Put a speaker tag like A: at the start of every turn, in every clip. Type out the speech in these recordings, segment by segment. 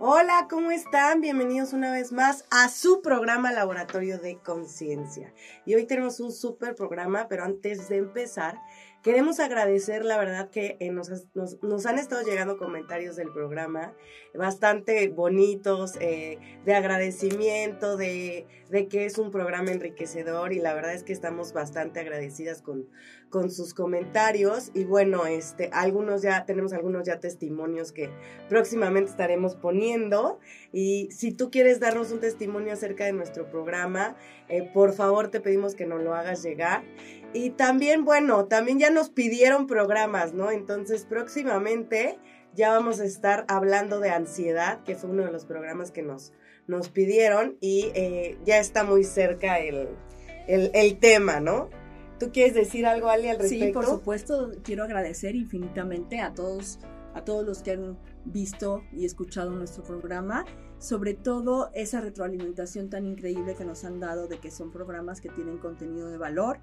A: Hola, ¿cómo están? Bienvenidos una vez más a su programa Laboratorio de Conciencia. Y hoy tenemos un súper programa, pero antes de empezar, Queremos agradecer, la verdad, que eh, nos, han estado llegando comentarios del programa bastante bonitos, eh, de agradecimiento, de, que es un programa enriquecedor y la verdad es que estamos bastante agradecidas con, con sus comentarios. Y bueno, este, algunos ya, tenemos algunos ya testimonios que próximamente estaremos poniendo. Y si tú quieres darnos un testimonio acerca de nuestro programa, eh, por favor te pedimos que nos lo hagas llegar. Y también, bueno, también ya nos pidieron programas, ¿no? Entonces, próximamente ya vamos a estar hablando de ansiedad, que fue uno de los programas que nos, nos pidieron y eh, ya está muy cerca el, el, tema, ¿no? ¿Tú quieres decir algo, Ali, al respecto?
B: Sí, por supuesto, quiero agradecer infinitamente a todos, a todos los que han visto y escuchado nuestro programa, sobre todo esa retroalimentación tan increíble que nos han dado de que son programas que tienen contenido de valor,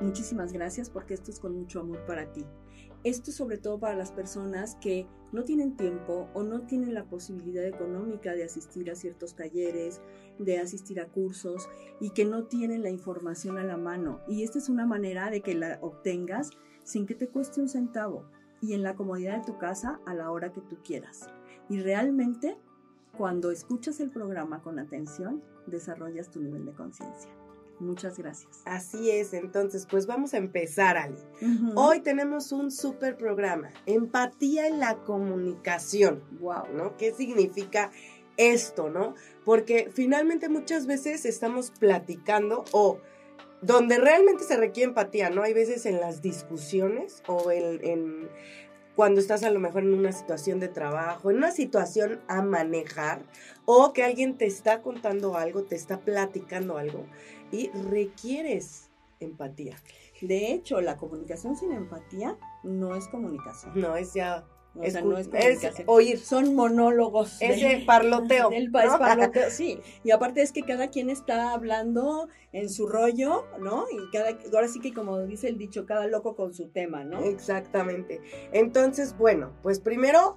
B: Muchísimas gracias porque esto es con mucho amor para ti. Esto sobre todo para las personas que no tienen tiempo o no tienen la posibilidad económica de asistir a ciertos talleres, de asistir a cursos y que no tienen la información a la mano. Y esta es una manera de que la obtengas sin que te cueste un centavo y en la comodidad de tu casa a la hora que tú quieras. Y realmente, cuando escuchas el programa con atención, desarrollas tu nivel de conciencia. Muchas gracias.
A: Así es, entonces, pues vamos a empezar, Ali. Hoy tenemos un súper programa, empatía en la comunicación. Wow, ¿no? ¿Qué significa esto, no? Porque finalmente muchas veces estamos platicando o donde realmente se requiere empatía, ¿no? Hay veces en las discusiones o en cuando estás a lo mejor en una situación de trabajo, en una situación a manejar, o que alguien te está contando algo, te está platicando algo, y requieres empatía.
B: De hecho, la comunicación sin empatía no es comunicación.
A: No, es ya
B: es, no es, oír. Son monólogos.
A: Ese parloteo.
B: Del parloteo, sí. Y aparte es que cada quien está hablando en su rollo, ¿no? Y cada, ahora sí que como dice el dicho, cada loco con su tema, ¿no?
A: Exactamente. Entonces, bueno, pues primero,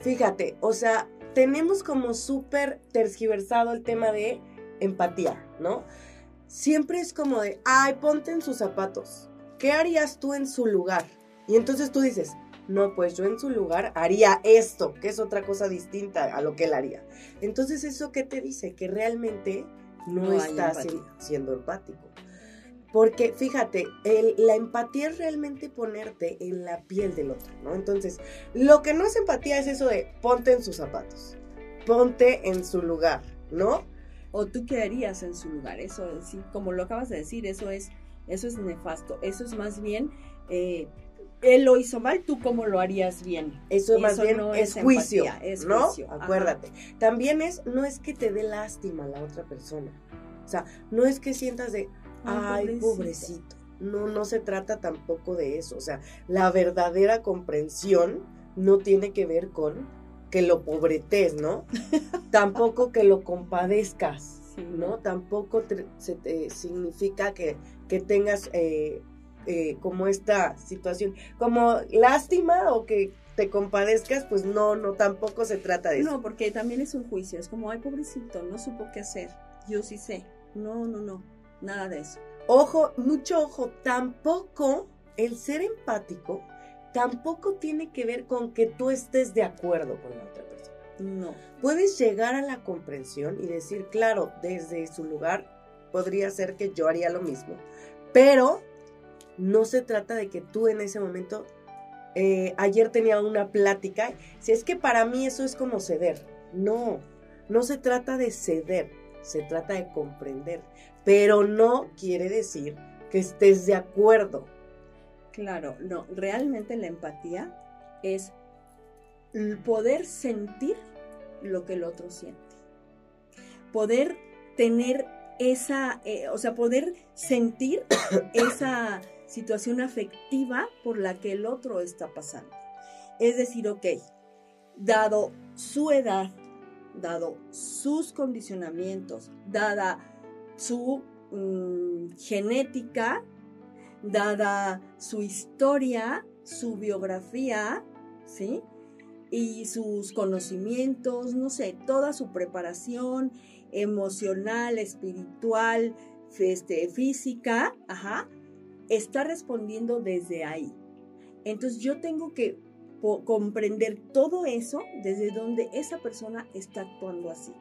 A: fíjate, o sea, tenemos como súper tergiversado el tema de empatía, ¿no? Siempre es como de, ay, ponte en sus zapatos. ¿Qué harías tú en su lugar? Y entonces tú dices, no, pues yo en su lugar haría esto, que es otra cosa distinta a lo que él haría. Entonces, ¿eso qué te dice? Que realmente no, estás siendo empático. Porque fíjate, la empatía es realmente ponerte en la piel del otro, ¿no? Entonces, lo que no es empatía es eso de ponte en sus zapatos, ponte en su lugar, ¿no?
B: O tú qué harías en su lugar, eso, sí, como lo acabas de decir, eso es, eso es nefasto, eso es más bien eh, él lo hizo mal, tú cómo lo harías bien.
A: Eso, más bien es, juicio, ¿no? Acuérdate. También es, no es que te dé lástima la otra persona. O sea, no es que sientas de, ay, pobrecito. No, no se trata tampoco de eso. O sea, la verdadera comprensión no tiene que ver con que lo pobretes, ¿no? tampoco que lo compadezcas, ¿no? Tampoco se significa que, que tengas eh, eh, como esta situación, como lástima o que te compadezcas, pues no, no, tampoco se trata de eso.
B: No, porque también es un juicio, es como, ay, pobrecito, no supo qué hacer, yo sí sé. No, no, no, nada de eso.
A: Ojo, mucho ojo, tampoco el ser empático tampoco tiene que ver con que tú estés de acuerdo con la otra persona.
B: No.
A: Puedes llegar a la comprensión y decir, claro, desde su lugar podría ser que yo haría lo mismo, pero no se trata de que tú en ese momento, eh, ayer tenía una plática, si es que para mí eso es como ceder. No, no se trata de ceder, se trata de comprender, pero no quiere decir que estés de acuerdo.
B: Claro, no, realmente la empatía es poder sentir lo que el otro siente. Poder tener esa, eh, o sea, poder sentir esa situación afectiva por la que el otro está pasando. Es decir, ok, dado su edad, dado sus condicionamientos, dada su mm, genética, dada su historia, su biografía, ¿sí? y sus conocimientos, no sé, toda su preparación emocional, espiritual, este, física, ajá, está respondiendo desde ahí. Entonces yo tengo que comprender todo eso desde donde esa persona está actuando así.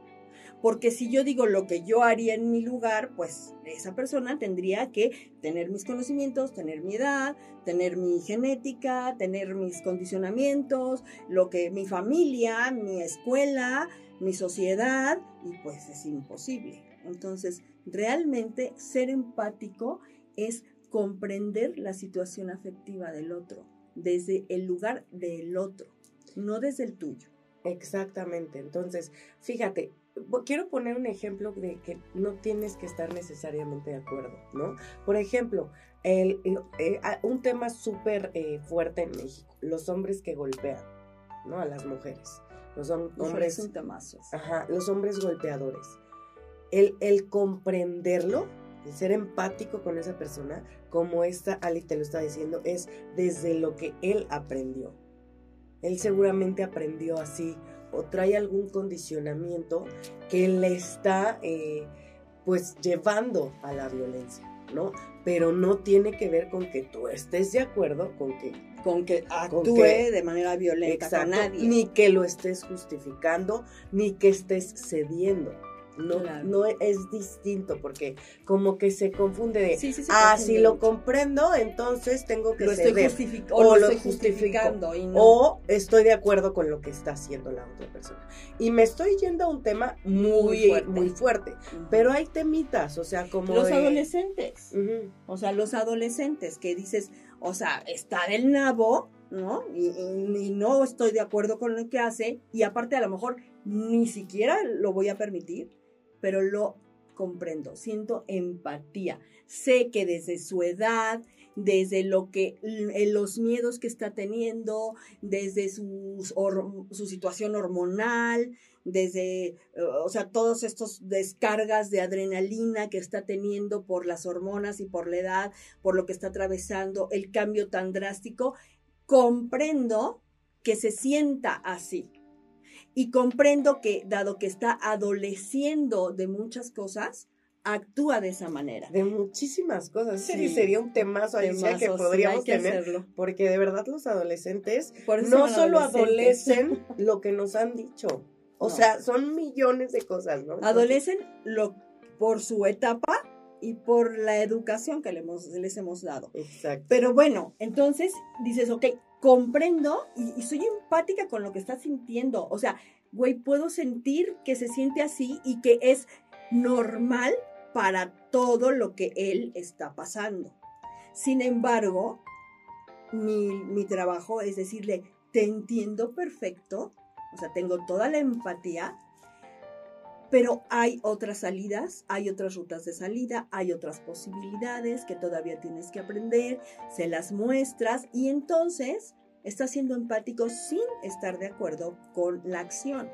B: Porque si yo digo lo que yo haría en mi lugar, pues esa persona tendría que tener mis conocimientos, tener mi edad, tener mi genética, tener mis condicionamientos, lo que mi familia, mi escuela, mi sociedad, y pues es imposible. Entonces, realmente ser empático es comprender la situación afectiva del otro, desde el lugar del otro, no desde el tuyo.
A: Exactamente. Entonces, fíjate, quiero poner un ejemplo de que no tienes que estar necesariamente de acuerdo, ¿no? Por ejemplo, el, eh, un tema súper eh, fuerte en México, los hombres que golpean, ¿no? A las mujeres. Los hombres...
B: Son
A: Ajá, los hombres golpeadores. El, el comprenderlo, el ser empático con esa persona, como esta Ali te lo está diciendo, es desde lo que él aprendió. Él seguramente aprendió así o trae algún condicionamiento que le está eh, pues llevando a la violencia, ¿no? Pero no tiene que ver con que tú estés de acuerdo con que
B: con que actúe de manera violenta con nadie.
A: Ni que lo estés justificando, ni que estés cediendo. No, no es distinto porque como que se confunde de, sí, ah, si lo comprendo, entonces tengo que
B: lo
A: ceder.
B: Estoy o, lo, estoy justificando.
A: O estoy de acuerdo con lo que está haciendo la otra persona. Y me estoy yendo a un tema muy, muy fuerte. Pero hay temitas, o sea, como...
B: Los adolescentes. O sea, los adolescentes que dices, o sea, está del nabo, ¿no? y, no estoy de acuerdo con lo que hace. Y aparte a lo mejor ni siquiera lo voy a permitir pero lo comprendo, siento empatía. Sé que desde su edad, desde lo que los miedos que está teniendo, desde su, su situación hormonal, desde, o sea, todos estos descargas de adrenalina que está teniendo por las hormonas y por la edad, por lo que está atravesando, el cambio tan drástico, comprendo que se sienta así y comprendo que, dado que está adoleciendo de muchas cosas, actúa de esa manera.
A: De muchísimas cosas. Sí, sería un temazo, Alicia, que podríamos tener. Porque de verdad los adolescentes no solo adolecen lo que nos han dicho. O sea, son millones de cosas, ¿no?
B: Adolecen lo, por su etapa y por la educación que les hemos, les hemos dado.
A: Exacto.
B: Pero bueno, entonces dices, ok, comprendo y, soy empática con lo que está sintiendo. O sea, güey, puedo sentir que se siente así y que es normal para todo lo que él está pasando. Sin embargo, mi, mi, trabajo es decirle, te entiendo perfecto, o sea, tengo toda la empatía, pero hay otras salidas, hay otras rutas de salida, hay otras posibilidades que todavía tienes que aprender, se las muestras y entonces estás siendo empático sin estar de acuerdo con la acción.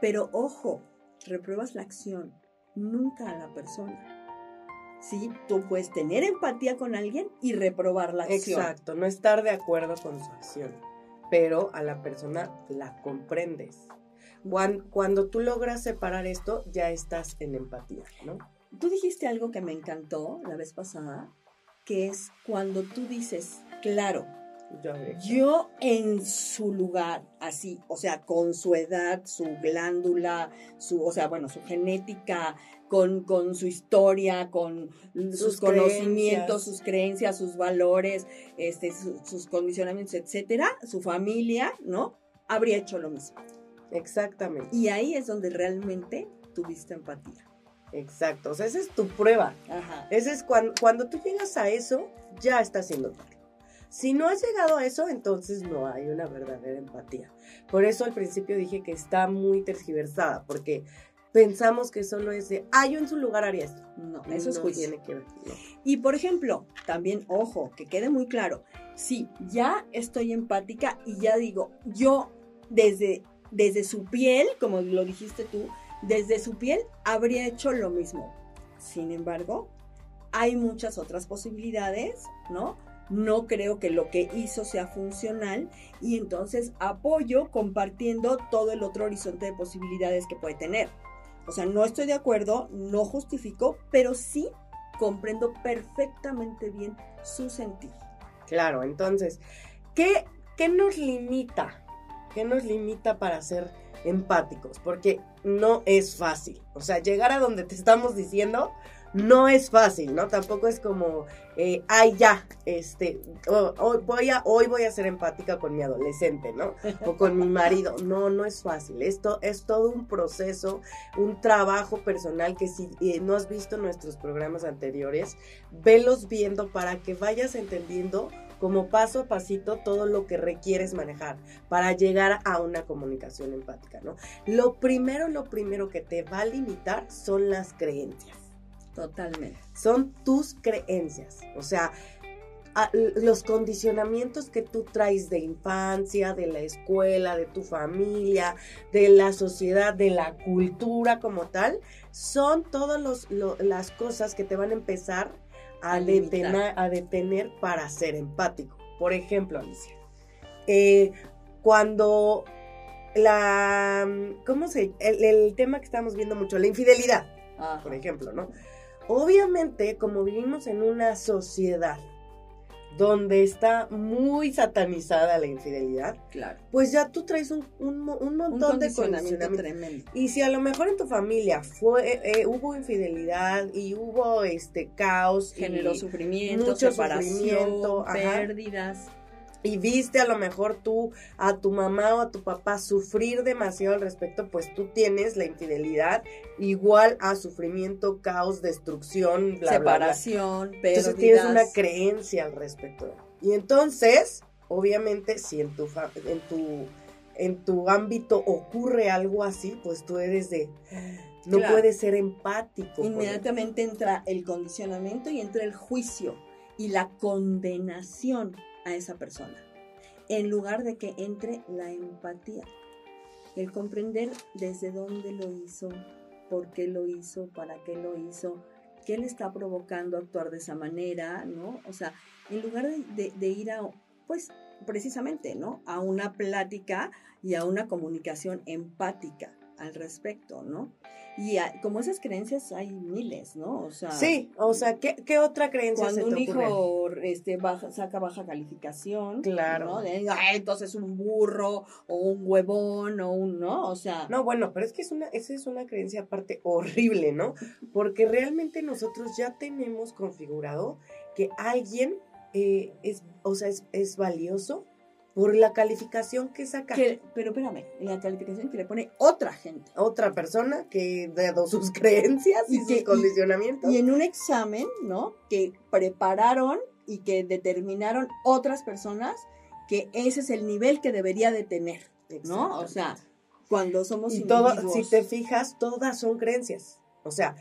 B: Pero ojo, repruebas la acción, nunca a la persona. Sí, tú puedes tener empatía con alguien y reprobar la acción.
A: Exacto, no estar de acuerdo con su acción, pero a la persona la comprendes. Cuando, tú logras separar esto, ya estás en empatía, ¿no?
B: Tú dijiste algo que me encantó la vez pasada, que es cuando tú dices, claro, yo, en su lugar, así, o sea, con su edad, su glándula, su, o sea, bueno, su genética, con, con su historia, con sus, conocimientos, sus creencias, sus valores, este, sus condicionamientos, etcétera, su familia, ¿no? Habría hecho lo mismo.
A: Exactamente.
B: Y ahí es donde realmente tuviste empatía.
A: Exacto, o sea, esa es tu prueba. Ajá. Ese es cuando, cuando tú llegas a eso, ya estás siendo empático. Si no has llegado a eso, entonces no hay una verdadera empatía. Por eso al principio dije que está muy tergiversada, porque pensamos que solo es de, ah, yo en su lugar haría esto.
B: No, eso es juicio.
A: Tiene que ver.
B: Y por ejemplo, también, ojo, que quede muy claro, sí, ya estoy empática y ya digo, yo desde desde su piel, como lo dijiste tú, desde su piel habría hecho lo mismo. Sin embargo, hay muchas otras posibilidades, ¿no? no creo que lo que hizo sea funcional y entonces apoyo compartiendo todo el otro horizonte de posibilidades que puede tener. O sea, no estoy de acuerdo, no justifico, pero sí comprendo perfectamente bien su sentir.
A: Claro, entonces, ¿qué, qué nos limita? ¿Qué nos limita para ser empáticos? Porque no es fácil. O sea, llegar a donde te estamos diciendo no es fácil, ¿no? Tampoco es como, eh, ay, ya, este, hoy, voy a, hoy voy a ser empática con mi adolescente, ¿no? O con mi marido. No, no es fácil. Esto es todo un proceso, un trabajo personal que si eh, no has visto nuestros programas anteriores, velos viendo para que vayas entendiendo como paso a pasito todo lo que requieres manejar para llegar a una comunicación empática, ¿no? Lo primero, lo primero que te va a limitar son las creencias.
B: Totalmente.
A: Son tus creencias. O sea, los condicionamientos que tú traes de infancia, de la escuela, de tu familia, de la sociedad, de la cultura como tal, son todas las cosas que te van a empezar a, detener, a detener para ser empático. Por ejemplo, Alicia, eh, cuando la, ¿cómo se? El, el, tema que estamos viendo mucho, la infidelidad, por ejemplo, ¿no? Obviamente, como vivimos en una sociedad donde está muy satanizada la infidelidad,
B: claro.
A: pues ya tú traes un, un, montón de condicionamiento
B: tremendo.
A: Y si a lo mejor en tu familia fue eh, hubo infidelidad y hubo este caos,
B: generó sufrimiento, mucho sufrimiento, pérdidas
A: y viste a lo mejor tú a tu mamá o a tu papá sufrir demasiado al respecto, pues tú tienes la infidelidad igual a sufrimiento, caos, destrucción,
B: bla, separación,
A: bla, Entonces tienes una creencia al respecto. Y entonces, obviamente, si en tu, en tu, en tu ámbito ocurre algo así, pues tú eres de... No puedes ser empático.
B: Inmediatamente entra el condicionamiento y entra el juicio y la condenación a esa persona, en lugar de que entre la empatía, el comprender desde dónde lo hizo, por qué lo hizo, para qué lo hizo, qué le está provocando actuar de esa manera, ¿no? O sea, en lugar de, ir a, pues, precisamente, ¿no? A una plática y a una comunicación empática al respecto, ¿no? Y como esas creencias hay miles, ¿no? O sea,
A: sí, o sea, ¿qué, qué otra creencia
B: cuando un hijo este, baja, saca baja calificación,
A: claro,
B: ¿no? De, entonces un burro o un huevón o un, ¿no? O sea,
A: no, bueno, pero es que es una, esa es una creencia aparte horrible, ¿no? Porque realmente nosotros ya tenemos configurado que alguien eh, es, o sea, es, es valioso por la calificación que saca.
B: pero espérame, la calificación que le pone otra gente.
A: Otra persona que dado sus creencias y, sus condicionamientos.
B: Y, en un examen, ¿no? Que prepararon y que determinaron otras personas que ese es el nivel que debería de tener, ¿no? O sea, cuando somos
A: y todo, si te fijas, todas son creencias. O sea,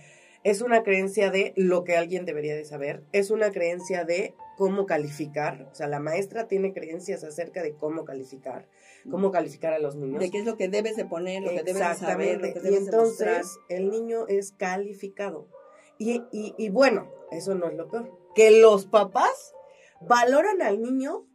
A: es una creencia de lo que alguien debería de saber, es una creencia de cómo calificar, o sea, la maestra tiene creencias acerca de cómo calificar, cómo calificar a los niños.
B: De qué es lo que debes de poner, lo que debes de saber, lo que debes
A: Y entonces el niño es calificado. Y, y, y bueno, eso no es lo peor, que los papás valoran al niño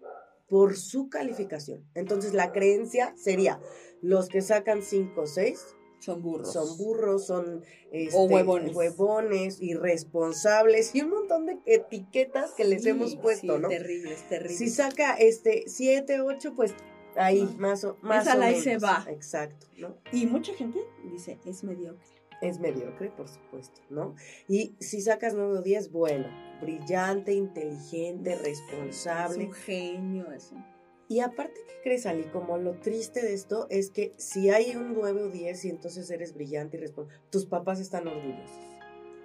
A: por su calificación. Entonces la creencia sería, los que sacan 5 o 6
B: son burros.
A: Son burros, son
B: este, o huevones.
A: huevones, irresponsables y un montón de etiquetas que les hemos puesto,
B: ¿no? Terribles, terribles.
A: Si saca este 7, 8, pues ahí más o, más
B: Esa
A: o
B: ahí se va.
A: Exacto, ¿no?
B: Y mucha gente dice, es mediocre.
A: Es mediocre, por supuesto, ¿no? Y si sacas 9 o 10, bueno, brillante, inteligente, responsable.
B: Es un genio eso.
A: Y aparte, ¿qué crees, Ali? Como lo triste de esto es que si hay un 9 o 10 y entonces eres brillante y responsable, tus papás están orgullosos,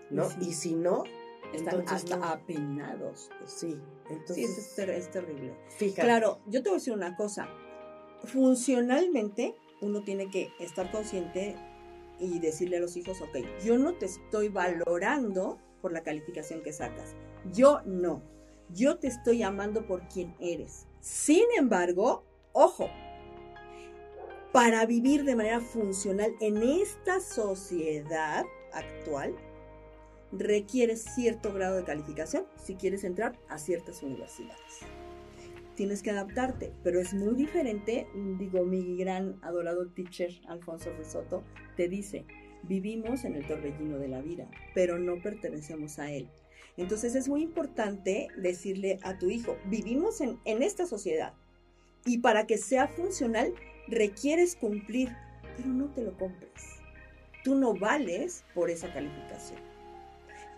A: ¿no? Y si no,
B: están hasta apenados.
A: Sí, entonces.
B: Sí, es, terrible.
A: Fíjate.
B: Claro, yo te voy a decir una cosa. Funcionalmente, uno tiene que estar consciente y decirle a los hijos, ok, yo no te estoy valorando por la calificación que sacas. Yo no. Yo te estoy amando por quien eres. Sin embargo, ojo, para vivir de manera funcional en esta sociedad actual, requieres cierto grado de calificación si quieres entrar a ciertas universidades. Tienes que adaptarte, pero es muy diferente, digo, mi gran adorado teacher Alfonso Risotto te dice, vivimos en el torbellino de la vida, pero no pertenecemos a él. Entonces es muy importante decirle a tu hijo, vivimos en, esta sociedad y para que sea funcional requieres cumplir, pero no te lo compres. Tú no vales por esa calificación.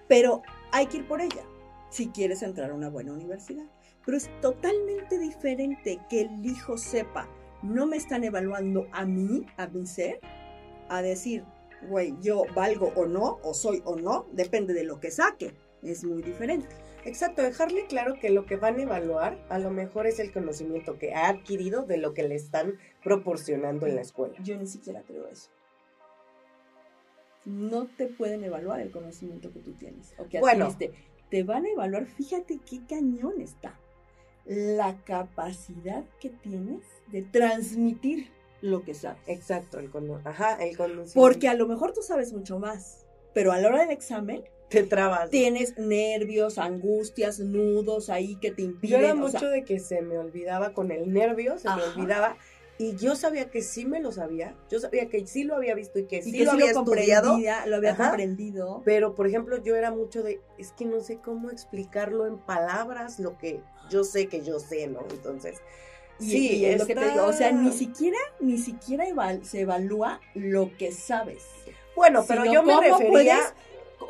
B: Pero hay que ir por ella si quieres entrar a una buena universidad. Pero es totalmente diferente que el hijo sepa, no me están evaluando a mí, a mi ser, a decir, güey, yo valgo o no, o soy o no, depende de lo que saque. Es muy diferente.
A: Exacto, dejarle claro que lo que van a evaluar a lo mejor es el conocimiento que ha adquirido de lo que le están proporcionando en la escuela.
B: Yo ni siquiera creo eso. No te pueden evaluar el conocimiento que tú tienes o que
A: Bueno.
B: adquiriste. Te van a evaluar, fíjate qué cañón está. La capacidad que tienes de transmitir lo que sabes.
A: Exacto, el cono- ajá, el conocimiento.
B: Porque a lo mejor tú sabes mucho más, pero a la hora del examen
A: te trabas.
B: tienes nervios, angustias, nudos ahí que te
A: Yo
B: impiden.
A: era
B: o
A: mucho
B: sea,
A: de que se me olvidaba con el nervio, se me olvidaba. Y yo sabía que sí me lo sabía, yo sabía que sí lo había visto y que
B: y
A: sí
B: que
A: lo
B: sí
A: había
B: lo
A: estudiado.
B: lo había
A: Ajá.
B: comprendido.
A: Pero, por ejemplo, yo era mucho de, es que no sé cómo explicarlo en palabras, lo que yo sé que yo sé, ¿no? Entonces,
B: Y,
A: sí,
B: y es lo que te digo, o sea, ni siquiera, ni siquiera eval- se evalúa lo que sabes.
A: Bueno, pero
B: sino
A: yo me refería...
B: puedes,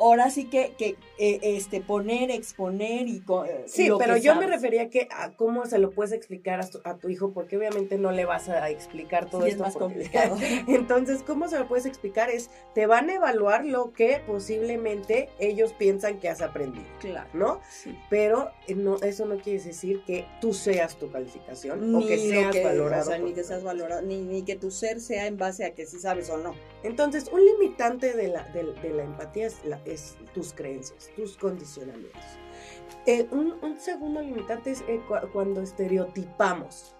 B: ahora sí que, que eh, este, poner, exponer y... co- eh,
A: Sí,
B: lo
A: pero
B: que
A: yo me refería que a cómo se lo puedes explicar a tu, a tu hijo, porque obviamente no le vas a explicar todo
B: Sí, es
A: esto.
B: más
A: porque-
B: complicado.
A: Entonces, ¿cómo se lo puedes explicar? Es, te van a evaluar lo que posiblemente ellos piensan que has aprendido,
B: claro.
A: ¿no?
B: sí.
A: Pero eh, no, eso no quiere decir que tú seas tu calificación o
B: Ni
A: que
B: lo
A: seas
B: que-
A: valorado.
B: O sea, ni que
A: tu
B: seas valorado, ni, ni que tu ser sea en base a que si sabes o no.
A: Entonces, un limitante de la, de, de la empatía es, la- es tus creencias, tus condicionamientos. Eh, un, un segundo limitante es eh, cu- cuando estereotipamos,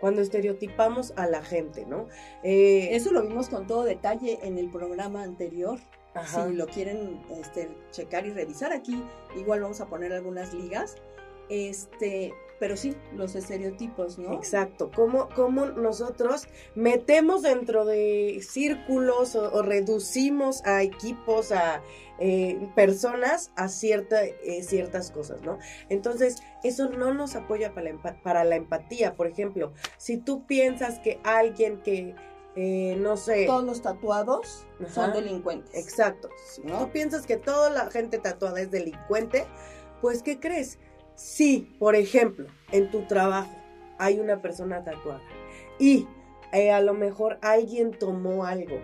A: cuando estereotipamos a la gente, ¿no? Eh,
B: Eso lo vimos con todo detalle en el programa anterior.
A: ajá.
B: Si lo quieren este, checar y revisar aquí, igual vamos a poner algunas ligas. Este, pero sí, los estereotipos, ¿no?
A: Exacto, cómo, cómo nosotros metemos dentro de círculos o, o reducimos a equipos, a eh, personas a cierta, eh, ciertas cosas, ¿no? Entonces, eso no nos apoya para la, para la empatía. Por ejemplo, si tú piensas que alguien que, eh, no sé,
B: Todos los tatuados son delincuentes.
A: Exacto. Si
B: ¿No?
A: tú piensas que toda la gente tatuada es delincuente, pues ¿qué crees? Si, por ejemplo, en tu trabajo hay una persona tatuada y eh, a lo mejor alguien tomó algo,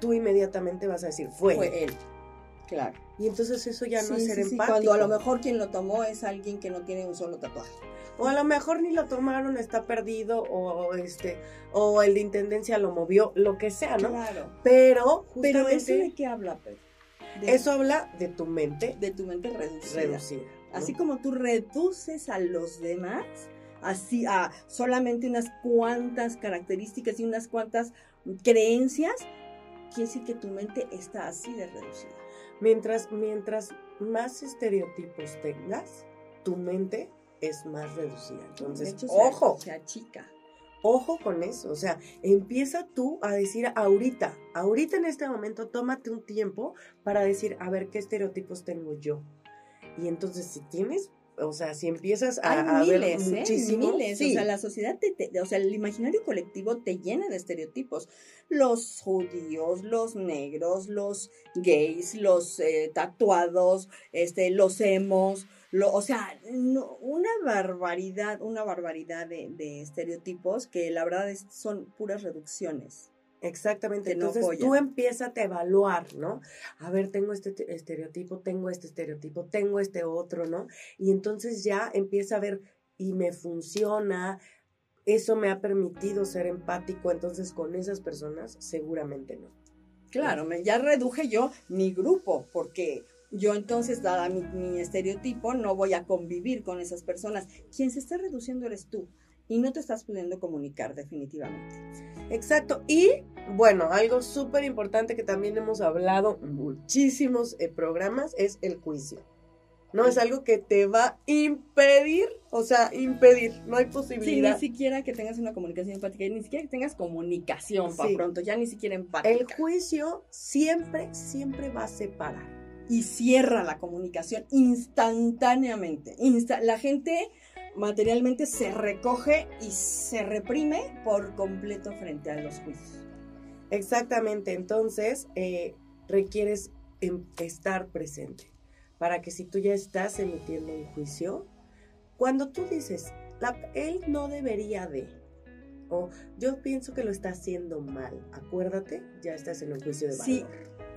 A: tú inmediatamente vas a decir, fue.
B: Fue él. Claro.
A: Y entonces eso ya no
B: Sí,
A: es ser
B: sí,
A: empático.
B: Cuando a lo mejor quien lo tomó es alguien que no tiene un solo tatuaje.
A: O a lo mejor ni lo tomaron, está perdido, o este, o el de intendencia lo movió, lo que sea, ¿no?
B: Claro.
A: Pero,
B: Pero
A: justamente,
B: eso de qué habla, Pedro? De,
A: eso habla de tu mente
B: de tu mente reducida.
A: reducida.
B: Así como tú reduces a los demás, así a solamente unas cuantas características y unas cuantas creencias, quiere decir que tu mente está así de reducida.
A: Mientras, mientras más estereotipos tengas, tu mente es más reducida. Entonces,
B: hecho,
A: ojo,
B: Se achica.
A: ojo con eso. O sea, empieza tú a decir ahorita, ahorita en este momento, tómate un tiempo para decir, a ver, ¿qué estereotipos tengo yo? Y entonces, si tienes, o sea, si empiezas a, a
B: Hay
A: ver
B: miles, ¿eh?
A: muchísimo,
B: Miles.
A: sí,
B: O sea, la sociedad, te, te- o sea, el imaginario colectivo te llena de estereotipos. Los judíos, los negros, los gays, los eh, tatuados, este, los emos, lo, o sea, no- una barbaridad, una barbaridad de, de estereotipos que la verdad es- son puras reducciones.
A: Exactamente,
B: no
A: entonces tú empiezas a evaluar, ¿no? A ver, tengo este te- estereotipo, tengo este estereotipo, tengo este otro, ¿no? Y entonces ya empieza a ver, y me funciona, eso me ha permitido ser empático, entonces con esas personas seguramente no.
B: Claro, me, ya reduje yo mi grupo, porque yo entonces, dada mi, mi estereotipo, no voy a convivir con esas personas. Quien se está reduciendo eres tú y no te estás pudiendo comunicar definitivamente.
A: Exacto, y bueno, algo súper importante que también hemos hablado muchísimos eh, programas es el juicio. No es algo que te va a impedir, o sea, impedir, no hay posibilidad.
B: Sí, ni siquiera que tengas una comunicación empática, ni siquiera que tengas comunicación para pronto, ya ni siquiera empática.
A: El juicio siempre, siempre va a separar.
B: Y cierra la comunicación instantáneamente. la gente materialmente se recoge y se reprime por completo frente a los juicios.
A: Exactamente, entonces eh, requieres em, estar presente para que si tú ya estás emitiendo un juicio, cuando tú dices, él no debería de, o yo pienso que lo está haciendo mal, acuérdate, ya estás en un juicio de valor.
B: Sí,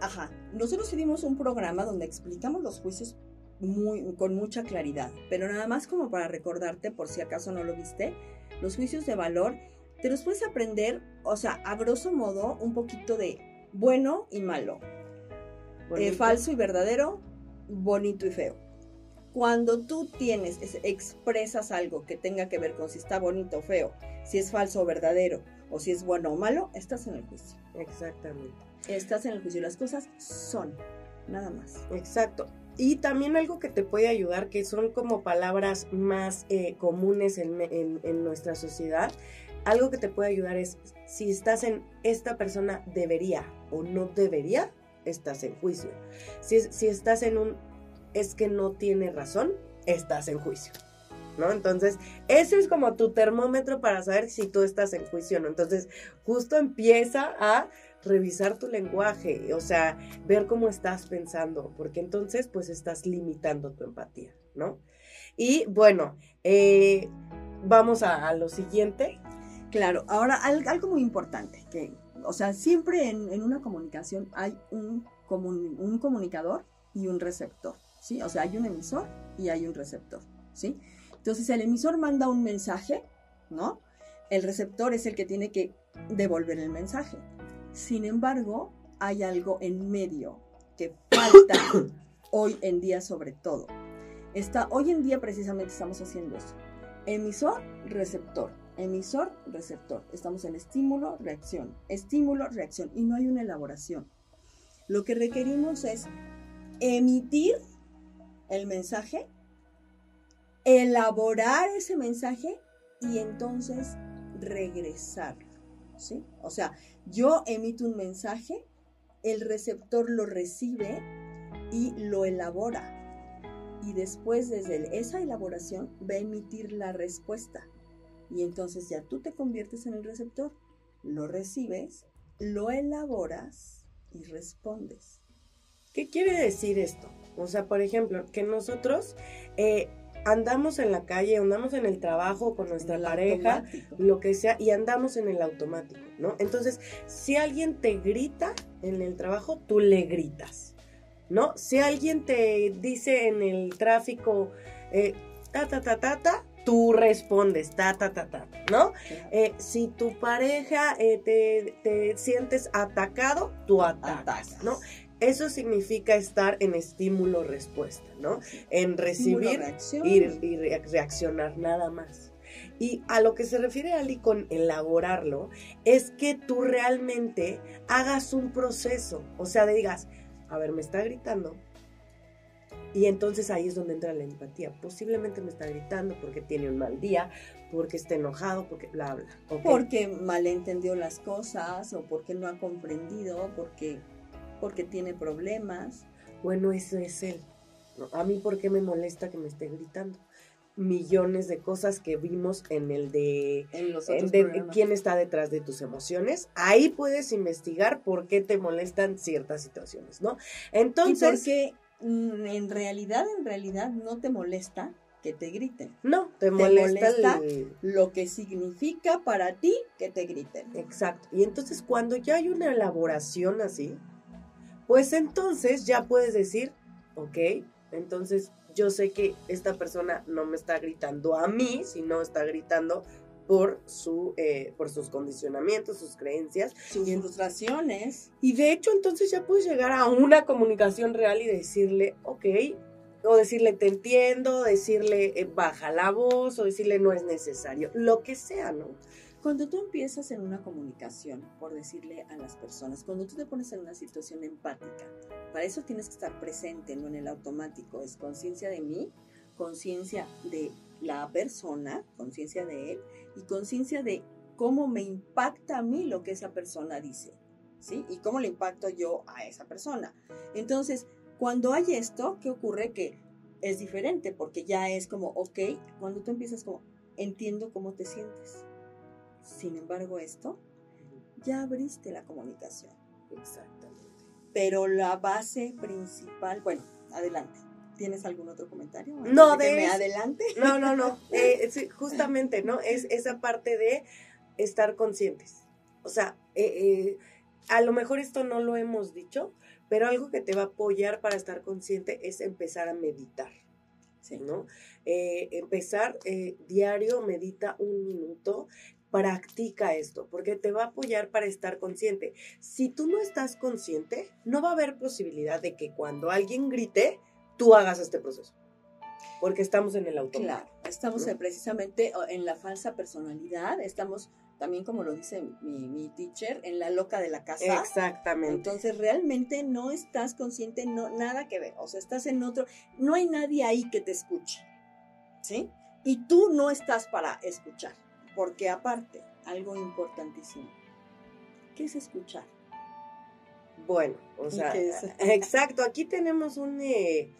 B: ajá. Nosotros hicimos un programa donde explicamos los juicios muy, con mucha claridad, pero nada más como para recordarte, por si acaso no lo viste, los juicios de valor te los puedes aprender, o sea, a grosso modo, un poquito de bueno y malo, eh, falso y verdadero, bonito y feo. Cuando tú tienes, expresas algo que tenga que ver con si está bonito o feo, si es falso o verdadero, o si es bueno o malo, estás en el juicio.
A: Exactamente.
B: Estás en el juicio. Las cosas son, nada más.
A: Exacto. Y también algo que te puede ayudar, que son como palabras más eh, comunes en, en nuestra sociedad, algo que te puede ayudar es si estás en esta persona debería o no debería, estás en juicio. Si, si estás en un es que no tiene razón, estás en juicio. ¿No? Entonces, eso es como tu termómetro para saber si tú estás en juicio o no. Entonces, justo empieza a revisar tu lenguaje, o sea, ver cómo estás pensando, porque entonces pues estás limitando tu empatía, ¿no? Y bueno, eh, vamos a, lo siguiente.
B: Claro, ahora algo muy importante, que o sea, siempre en, una comunicación hay un, un comunicador y un receptor, ¿sí? O sea, hay un emisor y hay un receptor, ¿sí? Entonces, el emisor manda un mensaje, ¿no? El receptor es el que tiene que devolver el mensaje. Sin embargo, hay algo en medio que falta hoy en día sobre todo. Está, hoy en día precisamente estamos haciendo eso. Emisor, receptor emisor, receptor. Estamos en estímulo, reacción, estímulo, reacción y no hay una elaboración. Lo que requerimos es emitir el mensaje, elaborar ese mensaje y entonces regresar. O sea, yo emito un mensaje, el receptor lo recibe y lo elabora. Y después, desde esa elaboración, va a emitir la respuesta y entonces ya tú te conviertes en el receptor, lo recibes, lo elaboras y respondes.
A: ¿Qué quiere decir esto? O sea, por ejemplo, que nosotros eh, andamos en la calle, andamos en el trabajo con nuestra pareja, lo que sea, y andamos en el automático, ¿no? Entonces, si alguien te grita en el trabajo, tú le gritas, ¿no? Si alguien te dice en el tráfico, eh, ta, ta, ta, ta, ta, tú respondes, ta, ta, ta, ta, ¿no? Eh, si tu pareja eh, te, sientes atacado, tú atacas, ¿no? Eso significa estar en estímulo-respuesta, ¿no? En recibir y, y, reaccionar nada más. Y a lo que se refiere Ali con elaborarlo, es que tú realmente hagas un proceso, o sea, digas, a ver, me está gritando, y entonces ahí es donde entra la empatía. Posiblemente me está gritando porque tiene un mal día, porque está enojado, porque bla, bla.
B: Porque malentendió las cosas o porque no ha comprendido, porque, porque tiene problemas.
A: Bueno, eso es él. A mí, ¿por qué me molesta que me esté gritando? Millones de cosas que vimos en el de,
B: en los
A: de quién está detrás de tus emociones. Ahí puedes investigar por qué te molestan ciertas situaciones, ¿no?
B: Entonces. ¿Y Mm, en realidad, en realidad no te molesta que te griten.
A: No, te molesta,
B: lo que significa para ti que te griten.
A: Exacto. Y entonces cuando ya hay una elaboración así, pues entonces ya puedes decir, ok, entonces yo sé que esta persona no me está gritando a mí, sino está gritando por, su, eh, por sus condicionamientos, sus creencias.
B: Sus frustraciones.
A: Y de hecho, entonces ya puedes llegar a una comunicación real y decirle, ok, o decirle te entiendo, decirle eh, baja la voz, o decirle no es necesario, lo que sea, ¿no?
B: Cuando tú empiezas en una comunicación, por decirle a las personas, cuando tú te pones en una situación empática, para eso tienes que estar presente, no en el automático, es conciencia de mí, conciencia de la persona, conciencia de él y conciencia de cómo me impacta a mí lo que esa persona dice, ¿sí? Y cómo le impacto yo a esa persona. Entonces, cuando hay esto, ¿qué ocurre? Que es diferente porque ya es como, ok, cuando tú empiezas como, entiendo cómo te sientes. Sin embargo, esto, ya abriste la comunicación.
A: Exactamente.
B: Pero la base principal, bueno, adelante. ¿Tienes algún otro comentario?
A: No, de,
B: me adelante.
A: No, no, no. Eh, justamente, ¿no? Es esa parte de estar conscientes. O sea, eh, eh, a lo mejor esto no lo hemos dicho, pero algo que te va a apoyar para estar consciente es empezar a meditar. ¿no? empezar diario, medita un minuto, practica esto, porque te va a apoyar para estar consciente. Si tú no estás consciente, no va a haber posibilidad de que cuando alguien grite, tú hagas este proceso. Porque estamos en el automático.
B: Claro, estamos precisamente en la falsa personalidad, estamos también como lo dice mi, teacher, en la loca de la casa.
A: Exactamente.
B: Entonces realmente no estás consciente, no, nada que ver, o sea, estás en otro, no hay nadie ahí que te escuche, ¿sí? Y tú no estás para escuchar, porque aparte, algo importantísimo, ¿qué es escuchar?
A: Bueno, o sea, exacto, aquí tenemos un... Eh,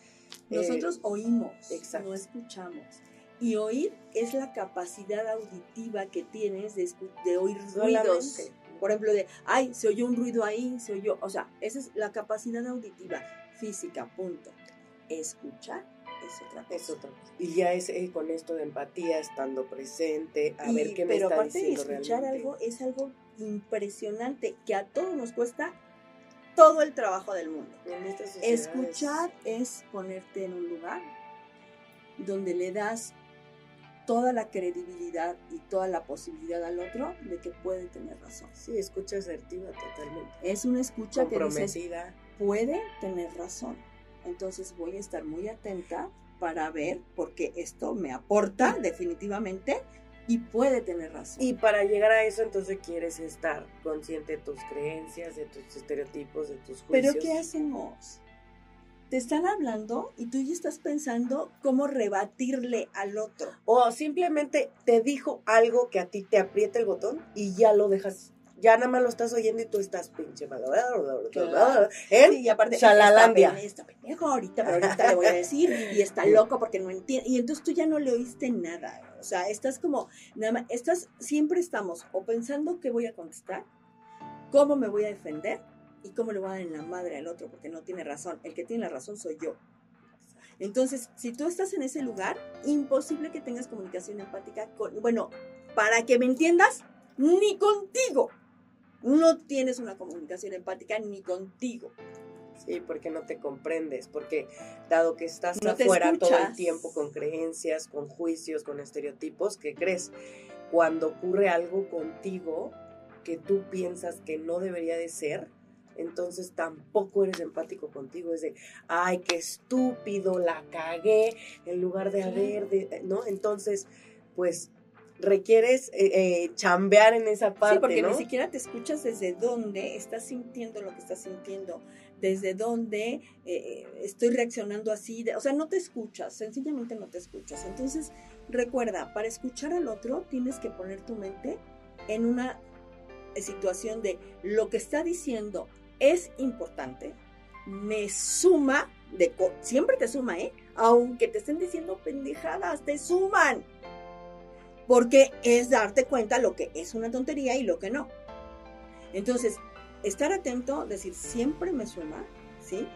B: Nosotros eh, oímos, no escuchamos. Y oír es la capacidad auditiva que tienes de, de oír ruidos. Por ejemplo, de, ay, se oyó un ruido ahí, se oyó, o sea, esa es la capacidad auditiva, física, punto. Escuchar es otra cosa. Es otra cosa.
A: Y ya es con esto de empatía, estando presente, a ver qué me
B: pero
A: está
B: aparte de escuchar algo, es algo impresionante que a todos nos cuesta todo el trabajo del mundo. Escuchar es ponerte en un lugar donde le das toda la credibilidad y toda la posibilidad al otro de que puede tener razón.
A: Sí, escucha asertiva totalmente.
B: Es una escucha que dices, puede tener razón. Entonces voy a estar muy atenta para ver, porque esto me aporta definitivamente y puede tener razón.
A: Y para llegar a eso, entonces quieres estar consciente de tus creencias, de tus estereotipos, de tus juicios.
B: Pero ¿qué hacemos? Te están hablando y tú ya estás pensando cómo rebatirle al otro.
A: O simplemente te dijo algo que a ti te aprieta el botón y ya lo dejas ya nada más lo estás oyendo y tú estás pinche malo.
B: ¿Eh? y aparte, Chalalandia. Está pendejo ahorita, pero ahorita le voy a decir, y está loco porque no entiende. Y entonces tú ya no le oíste nada. O sea, estás como, nada más, estás, siempre estamos o pensando qué voy a contestar, cómo me voy a defender y cómo le voy a dar en la madre al otro, porque no tiene razón. El que tiene la razón soy yo. Entonces, si tú estás en ese lugar, imposible que tengas comunicación empática con, bueno, para que me entiendas, ni contigo no tienes una comunicación empática ni contigo.
A: Sí, porque no te comprendes, porque dado que estás afuera todo el tiempo con creencias, con juicios, con estereotipos, ¿qué crees? Cuando ocurre algo contigo que tú piensas que no debería de ser, entonces tampoco eres empático contigo. Es de, ay, qué estúpido, la cagué, en lugar de haber, ¿no? Entonces, pues requieres eh, eh, chambear en esa parte. Sí,
B: porque ni siquiera te escuchas desde dónde estás sintiendo lo que estás sintiendo, desde dónde eh, estoy reaccionando así, o sea, no te escuchas, sencillamente no te escuchas. Entonces, recuerda, para escuchar al otro tienes que poner tu mente en una situación de lo que está diciendo es importante, me suma, de, siempre te suma, ¿eh? Aunque te estén diciendo pendejadas, te suman porque es darte cuenta lo que es una tontería y lo que no. Entonces, estar atento, decir, siempre me suma, ¿sí?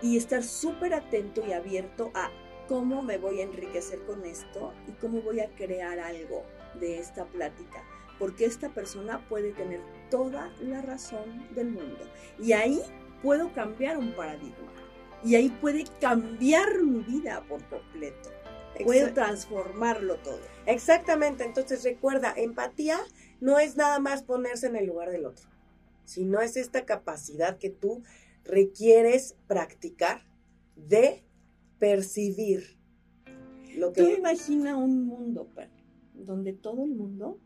B: Y estar súper atento y abierto a cómo me voy a enriquecer con esto y cómo voy a crear algo de esta plática. Porque esta persona puede tener toda la razón del mundo. Y ahí puedo cambiar un paradigma. Y ahí puede cambiar mi vida por completo. Puedo transformarlo todo.
A: Exactamente, entonces recuerda, empatía no es nada más ponerse en el lugar del otro, sino es esta capacidad que tú requieres practicar de percibir
B: lo que... Tú imagina un mundo, donde todo el mundo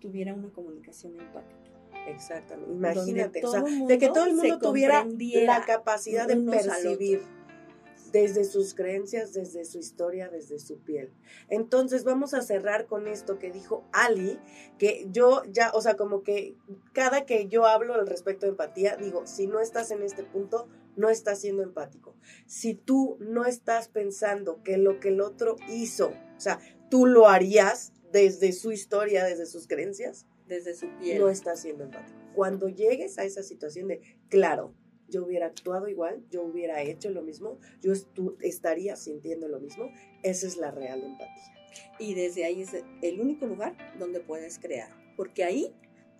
B: tuviera una comunicación empática.
A: Exactamente. Imagínate, o sea, de que todo el mundo tuviera la capacidad de percibir desde sus creencias, desde su historia, desde su piel. Entonces vamos a cerrar con esto que dijo Ali, que yo ya, o sea, como que cada que yo hablo al respecto de empatía, digo, si no estás en este punto, no estás siendo empático. Si tú no estás pensando que lo que el otro hizo, o sea, tú lo harías desde su historia, desde sus creencias,
B: desde su piel,
A: no estás siendo empático. Cuando llegues a esa situación de, claro, yo hubiera actuado igual, yo hubiera hecho lo mismo, yo estaría sintiendo lo mismo, esa es la real empatía.
B: Y desde ahí es el único lugar donde puedes crear, porque ahí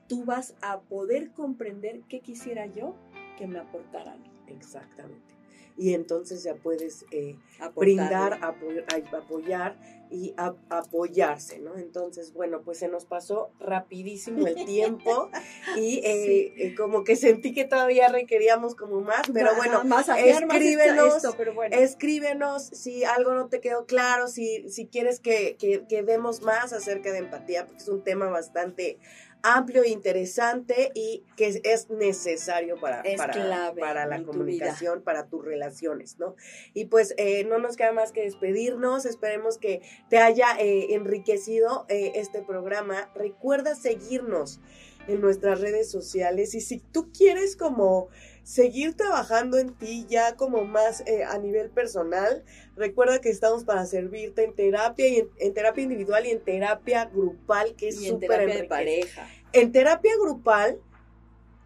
B: tú vas a poder comprender qué quisiera yo que me aportaran.
A: Exactamente. Y entonces ya puedes eh, brindar, apoyar y apoyarse, ¿no? Entonces, bueno, pues se nos pasó rapidísimo el tiempo y eh, eh, como que sentí que todavía requeríamos como más, pero bueno, más escríbenos, pero bueno. escríbenos si algo no te quedó claro, si, si quieres que, que, que demos más acerca de empatía, porque es un tema bastante amplio interesante y que es necesario para, para, para, la comunicación, para tus relaciones, ¿no? Y pues eh, no nos queda más que despedirnos, esperemos que te haya eh, enriquecido eh, este programa. Recuerda seguirnos en nuestras redes sociales y si tú quieres como seguir trabajando en ti ya como más eh, a nivel personal. Recuerda que estamos para servirte en terapia y en, terapia individual y en terapia grupal, que es súper
B: de pareja.
A: En terapia grupal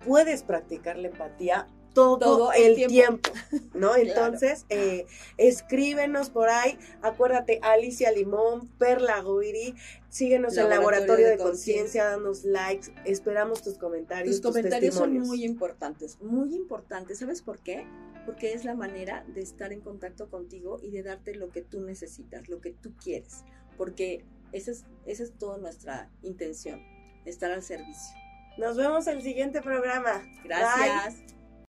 A: puedes practicar la empatía todo, el, tiempo. ¿no? Entonces, eh, escríbenos por ahí. Acuérdate, Alicia Limón, Perla Guiri, síguenos en Laboratorio de, Conciencia, danos likes, esperamos tus comentarios.
B: Tus, comentarios son muy importantes, muy importantes. ¿Sabes por qué? Porque es la manera de estar en contacto contigo y de darte lo que tú necesitas, lo que tú quieres. Porque esa es, esa es toda nuestra intención, estar al servicio.
A: Nos vemos en el siguiente programa.
B: Gracias.